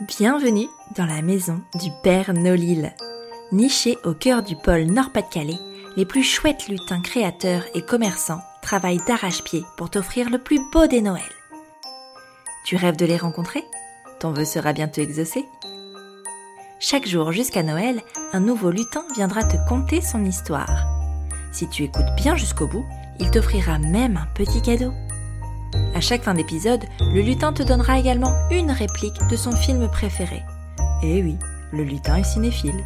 Bienvenue dans la maison du Père Nolil. Niché au cœur du pôle Nord-Pas-de-Calais, les plus chouettes lutins créateurs et commerçants travaillent d'arrache-pied pour t'offrir le plus beau des Noëls. Tu rêves de les rencontrer? Ton vœu sera bientôt exaucé? Chaque jour jusqu'à Noël, un nouveau lutin viendra te conter son histoire. Si tu écoutes bien jusqu'au bout, il t'offrira même un petit cadeau. À chaque fin d'épisode, le lutin te donnera également une réplique de son film préféré. Et oui, le lutin est cinéphile.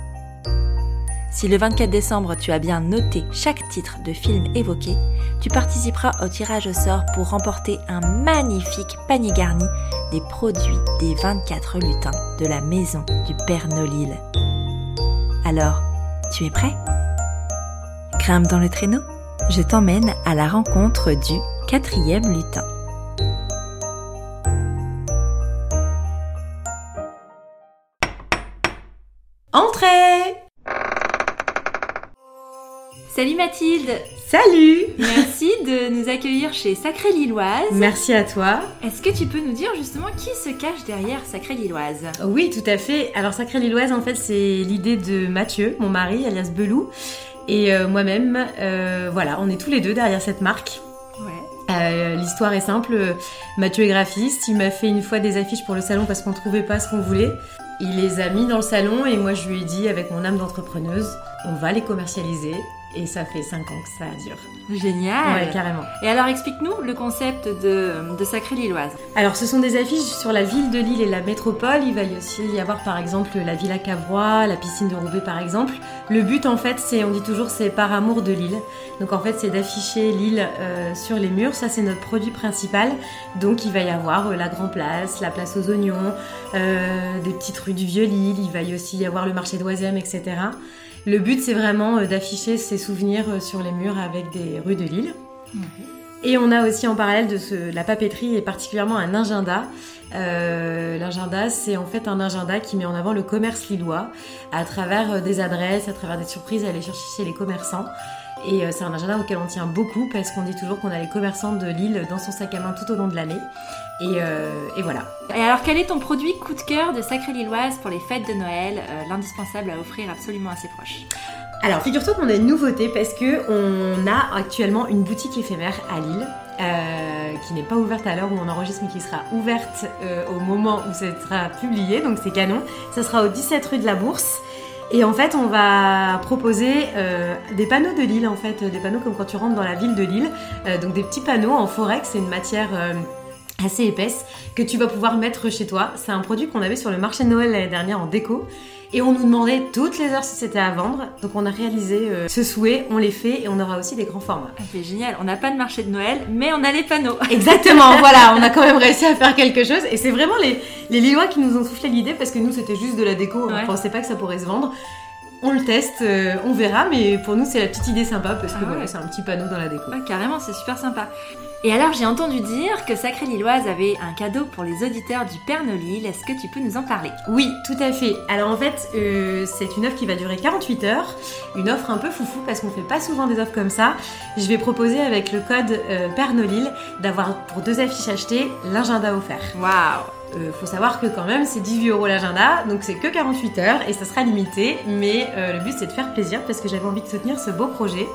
Si le 24 décembre tu as bien noté chaque titre de film évoqué, tu participeras au tirage au sort pour remporter un magnifique panier garni des produits des 24 lutins de la maison du Père Nolil. Alors, tu es prêt? Grimpe dans le traîneau, je t'emmène à la rencontre du quatrième lutin. Salut Mathilde Salut Merci de nous accueillir chez Sacré Lilloise. Merci à toi. Est-ce que tu peux nous dire justement qui se cache derrière Sacré Lilloise? Oui, tout à fait. Alors Sacré Lilloise, en fait, c'est l'idée de Mathieu, mon mari, alias Belou, et euh, moi-même. Euh, voilà, on est tous les deux derrière cette marque. Ouais. Euh, L'histoire est simple. Mathieu est graphiste. Il m'a fait une fois des affiches pour le salon parce qu'on trouvait pas ce qu'on voulait. Il les a mis dans le salon et moi je lui ai dit avec mon âme d'entrepreneuse, on va les commercialiser. Et ça fait 5 ans que ça dure. Génial Ouais, carrément. Et alors explique-nous le concept de, de Sacré Lilloise. Alors, ce sont des affiches sur la ville de Lille et la métropole. Il va y aussi y avoir, par exemple, la Villa Cavrois, la piscine de Roubaix, par exemple. Le but, en fait, c'est, on dit toujours, c'est par amour de Lille. Donc, en fait, c'est d'afficher Lille euh, sur les murs. Ça, c'est notre produit principal. Donc, il va y avoir euh, la Grand Place, la place aux oignons, euh, des petites rues du Vieux-Lille. Il va y aussi y avoir le marché d'Oisem, etc. Le but, c'est vraiment euh, d'afficher ces souvenirs euh, sur les murs avec des rues de Lille. Et on a aussi en parallèle de ce, la papeterie et particulièrement un agenda. Euh, L'agenda, c'est en fait un agenda qui met en avant le commerce lillois à travers euh, des adresses, à travers des surprises à aller chercher chez les commerçants. Et euh, c'est un agenda auquel on tient beaucoup parce qu'on dit toujours qu'on a les commerçants de Lille dans son sac à main tout au long de l'année. Et, euh, et voilà. Et alors quel est ton produit coup de cœur de Sacré Lilloise pour les fêtes de Noël, euh, l'indispensable à offrir absolument à ses proches? Alors, figure-toi qu'on a une nouveauté parce que on a actuellement une boutique éphémère à Lille. euh, qui n'est pas ouverte à l'heure où on enregistre mais qui sera ouverte euh, au moment où ça sera publié donc c'est canon ça sera au 17 rue de la Bourse et en fait on va proposer euh, des panneaux de Lille en fait. Des panneaux comme quand tu rentres dans la ville de Lille. Euh, donc des petits panneaux en forex c'est une matière euh, assez épaisse que tu vas pouvoir mettre chez toi. C'est un produit qu'on avait sur le marché de Noël l'année dernière en déco. Et on nous demandait toutes les heures si c'était à vendre. Donc on a réalisé euh, ce souhait, on les fait et on aura aussi des grands formats. Ah, C'est génial, on n'a pas de marché de Noël, mais on a les panneaux. Exactement, voilà, on a quand même réussi à faire quelque chose. Et c'est vraiment les, les Lillois qui nous ont soufflé l'idée parce que nous c'était juste de la déco, on Ouais. pensait pas que ça pourrait se vendre. On le teste, euh, on verra, mais pour nous c'est la petite idée sympa parce que Ah ouais. voilà, c'est un petit panneau dans la déco. Ouais, carrément, c'est super sympa. Et alors, j'ai entendu dire que Sacré Lilloise avait un cadeau pour les auditeurs du Père Nolil. Est-ce que tu peux nous en parler? Oui, tout à fait. Alors en fait, euh, c'est une offre qui va durer 48 heures. Une offre un peu foufou parce qu'on fait pas souvent des offres comme ça. Je vais proposer avec le code euh, Père Nolil d'avoir pour deux affiches achetées l'agenda offert. Waouh Euh, faut savoir que quand même c'est 18 euros l'agenda, donc c'est que 48 heures et ça sera limité. Mais euh, le but c'est de faire plaisir parce que j'avais envie de soutenir ce beau projet.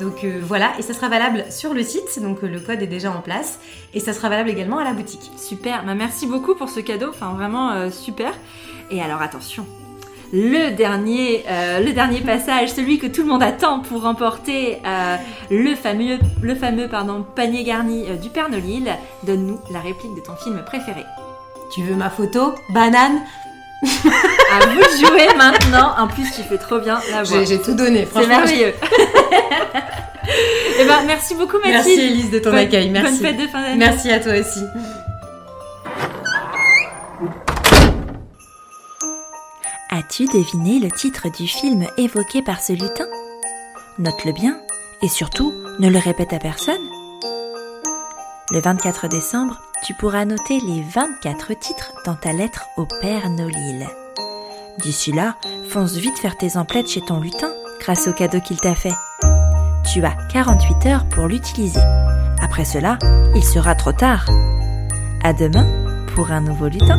Donc euh, voilà, et ça sera valable sur le site, donc le code est déjà en place, et ça sera valable également à la boutique. Super, bah, merci beaucoup pour ce cadeau, enfin vraiment super. Et alors attention, le dernier, le dernier passage, celui que tout le monde attend pour remporter le fameux, le fameux pardon, panier garni du Père Nolil. Donne-nous la réplique de ton film préféré. Tu veux ma photo Banane À vous de jouer maintenant. En plus, tu fais trop bien la voix. J'ai tout donné, C'est franchement. merveilleux. Et ben merci beaucoup Mathilde. Merci Elise de ton Bonne- accueil, merci. Bonne fête de fin d'année. Merci à toi aussi. As-tu deviné le titre du film évoqué par ce lutin? Note-le bien et surtout ne le répète à personne. Le 24 décembre, tu pourras noter les 24 titres dans ta lettre au Père Nolil. D'ici là, fonce vite faire tes emplettes chez ton lutin grâce au cadeau qu'il t'a fait. Tu as 48 heures pour l'utiliser. Après cela, il sera trop tard. À demain pour un nouveau lutin.